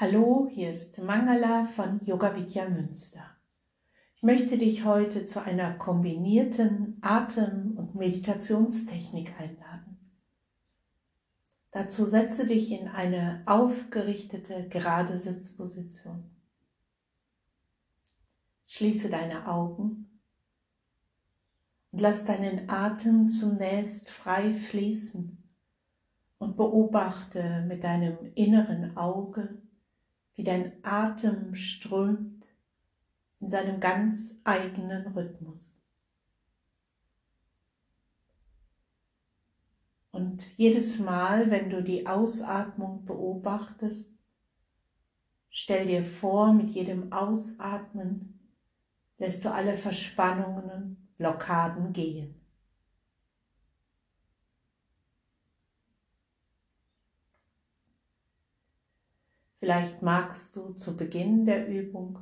Hallo, hier ist Mangala von Yoga Vidya Münster. Ich möchte dich heute zu einer kombinierten Atem- und Meditationstechnik einladen. Dazu setze dich in eine aufgerichtete, gerade Sitzposition. Schließe deine Augen und lass deinen Atem zunächst frei fließen und beobachte mit deinem inneren Auge, wie dein Atem strömt in seinem ganz eigenen Rhythmus. Und jedes Mal, wenn du die Ausatmung beobachtest, stell dir vor, mit jedem Ausatmen lässt du alle Verspannungen, Blockaden gehen. Vielleicht magst du zu Beginn der Übung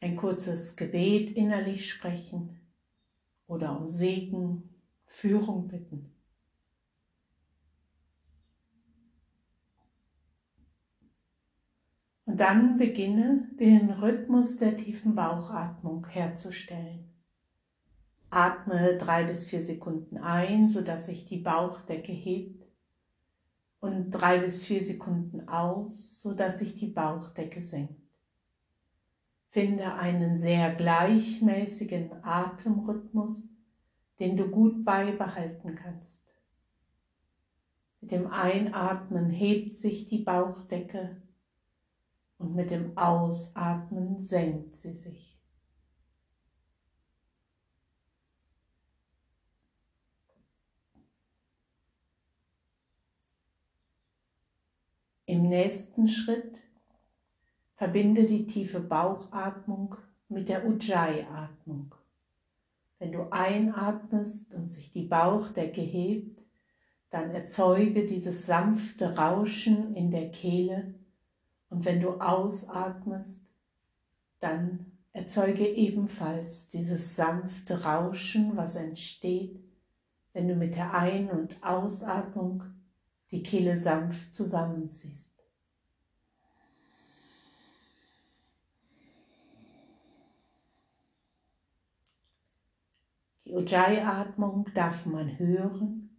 ein kurzes Gebet innerlich sprechen oder um Segen, Führung bitten. Und dann beginne den Rhythmus der tiefen Bauchatmung herzustellen. Atme drei bis vier Sekunden ein, sodass sich die Bauchdecke hebt und drei bis vier Sekunden aus, so dass sich die Bauchdecke senkt. Finde einen sehr gleichmäßigen Atemrhythmus, den du gut beibehalten kannst. Mit dem Einatmen hebt sich die Bauchdecke und mit dem Ausatmen senkt sie sich. Im nächsten Schritt verbinde die tiefe Bauchatmung mit der Ujjayi-Atmung. Wenn du einatmest und sich die Bauchdecke hebt, dann erzeuge dieses sanfte Rauschen in der Kehle und wenn du ausatmest, dann erzeuge ebenfalls dieses sanfte Rauschen, was entsteht, wenn du mit der Ein- und Ausatmung die Kehle sanft zusammenziehst. Die Ujjayi-Atmung darf man hören,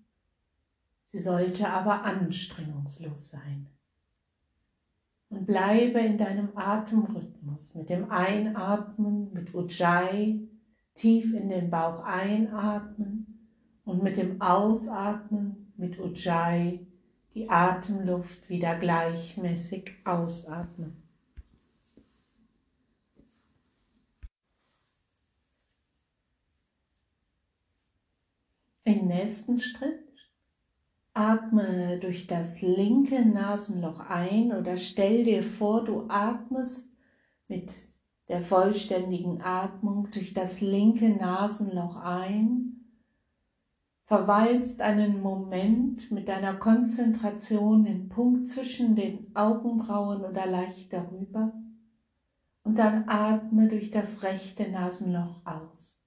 sie sollte aber anstrengungslos sein. Und bleibe in deinem Atemrhythmus mit dem Einatmen, mit Ujjayi, tief in den Bauch einatmen und mit dem Ausatmen, mit Ujjayi, die Atemluft wieder gleichmäßig ausatmen. Im nächsten Schritt atme durch das linke Nasenloch ein oder stell dir vor, du atmest mit der vollständigen Atmung durch das linke Nasenloch ein verweilst einen Moment mit deiner Konzentration im Punkt zwischen den Augenbrauen oder leicht darüber und dann atme durch das rechte Nasenloch aus.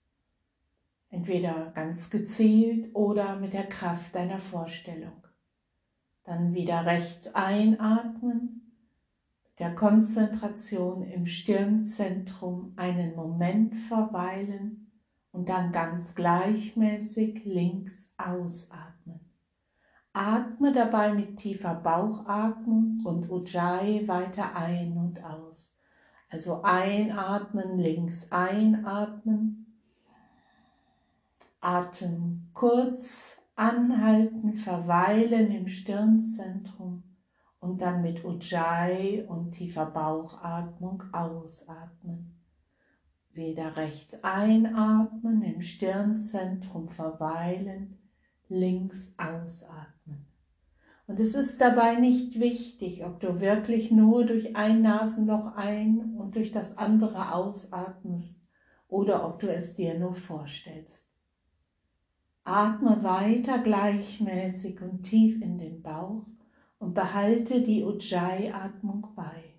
Entweder ganz gezielt oder mit der Kraft deiner Vorstellung. Dann wieder rechts einatmen, mit der Konzentration im Stirnzentrum einen Moment verweilen und dann ganz gleichmäßig links ausatmen. Atme dabei mit tiefer Bauchatmung und Ujjayi weiter ein und aus. Also einatmen, links einatmen. Atem kurz anhalten, verweilen im Stirnzentrum und dann mit Ujjayi und tiefer Bauchatmung ausatmen. Wieder rechts einatmen, im Stirnzentrum verweilen, links ausatmen. Und es ist dabei nicht wichtig, ob du wirklich nur durch ein Nasenloch ein und durch das andere ausatmest oder ob du es dir nur vorstellst. Atme weiter gleichmäßig und tief in den Bauch und behalte die Ujjayi-Atmung bei.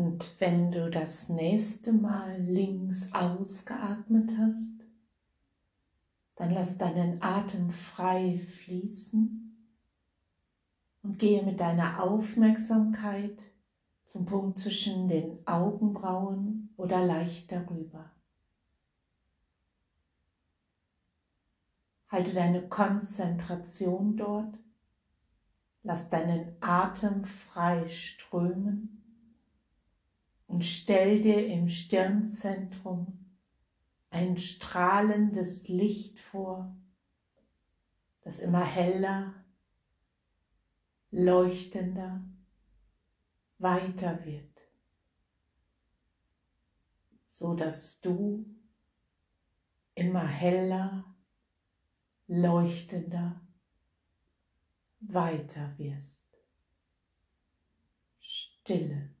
Und wenn du das nächste Mal links ausgeatmet hast, dann lass deinen Atem frei fließen und gehe mit deiner Aufmerksamkeit zum Punkt zwischen den Augenbrauen oder leicht darüber. Halte deine Konzentration dort, lass deinen Atem frei strömen und stell dir im Stirnzentrum ein strahlendes Licht vor, das immer heller, leuchtender, weiter wird, so dass du immer heller, leuchtender weiter wirst. Stille.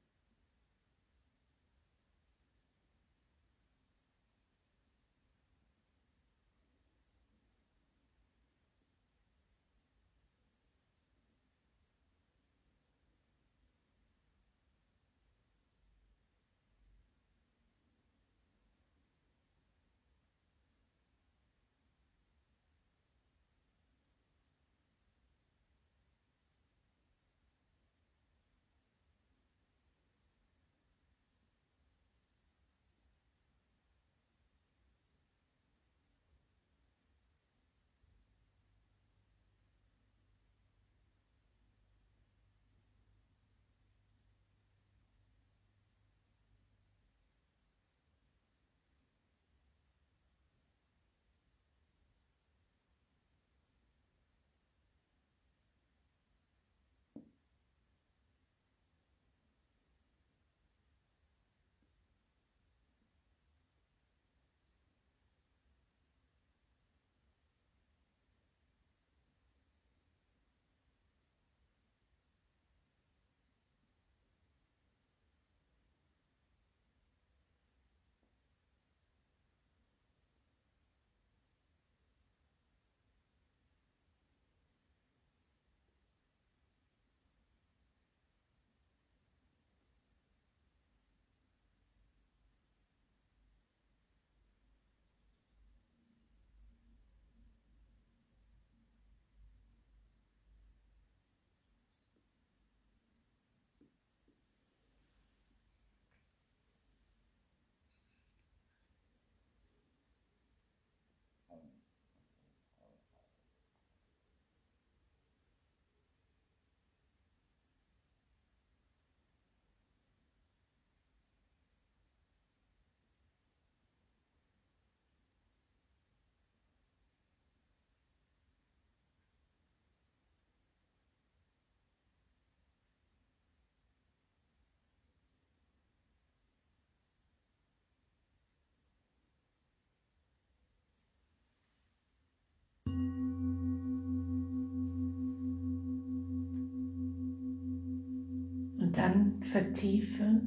Und dann vertiefe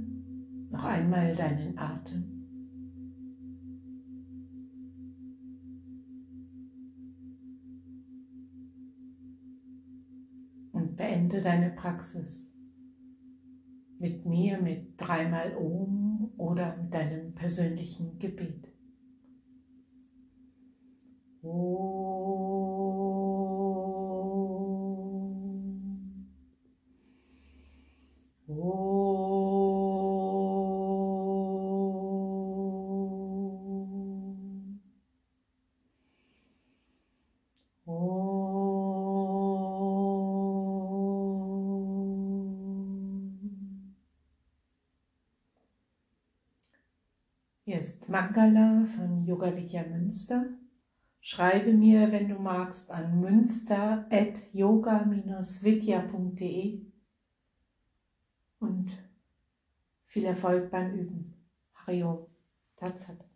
noch einmal deinen Atem. Und beende deine Praxis mit mir, mit dreimal Om oder mit deinem persönlichen Gebet. Ist Mangala von Yoga Vidya Münster. Schreibe mir, wenn du magst, an münster.yoga-vidya.de und viel Erfolg beim Üben. Hariom. Tatsat.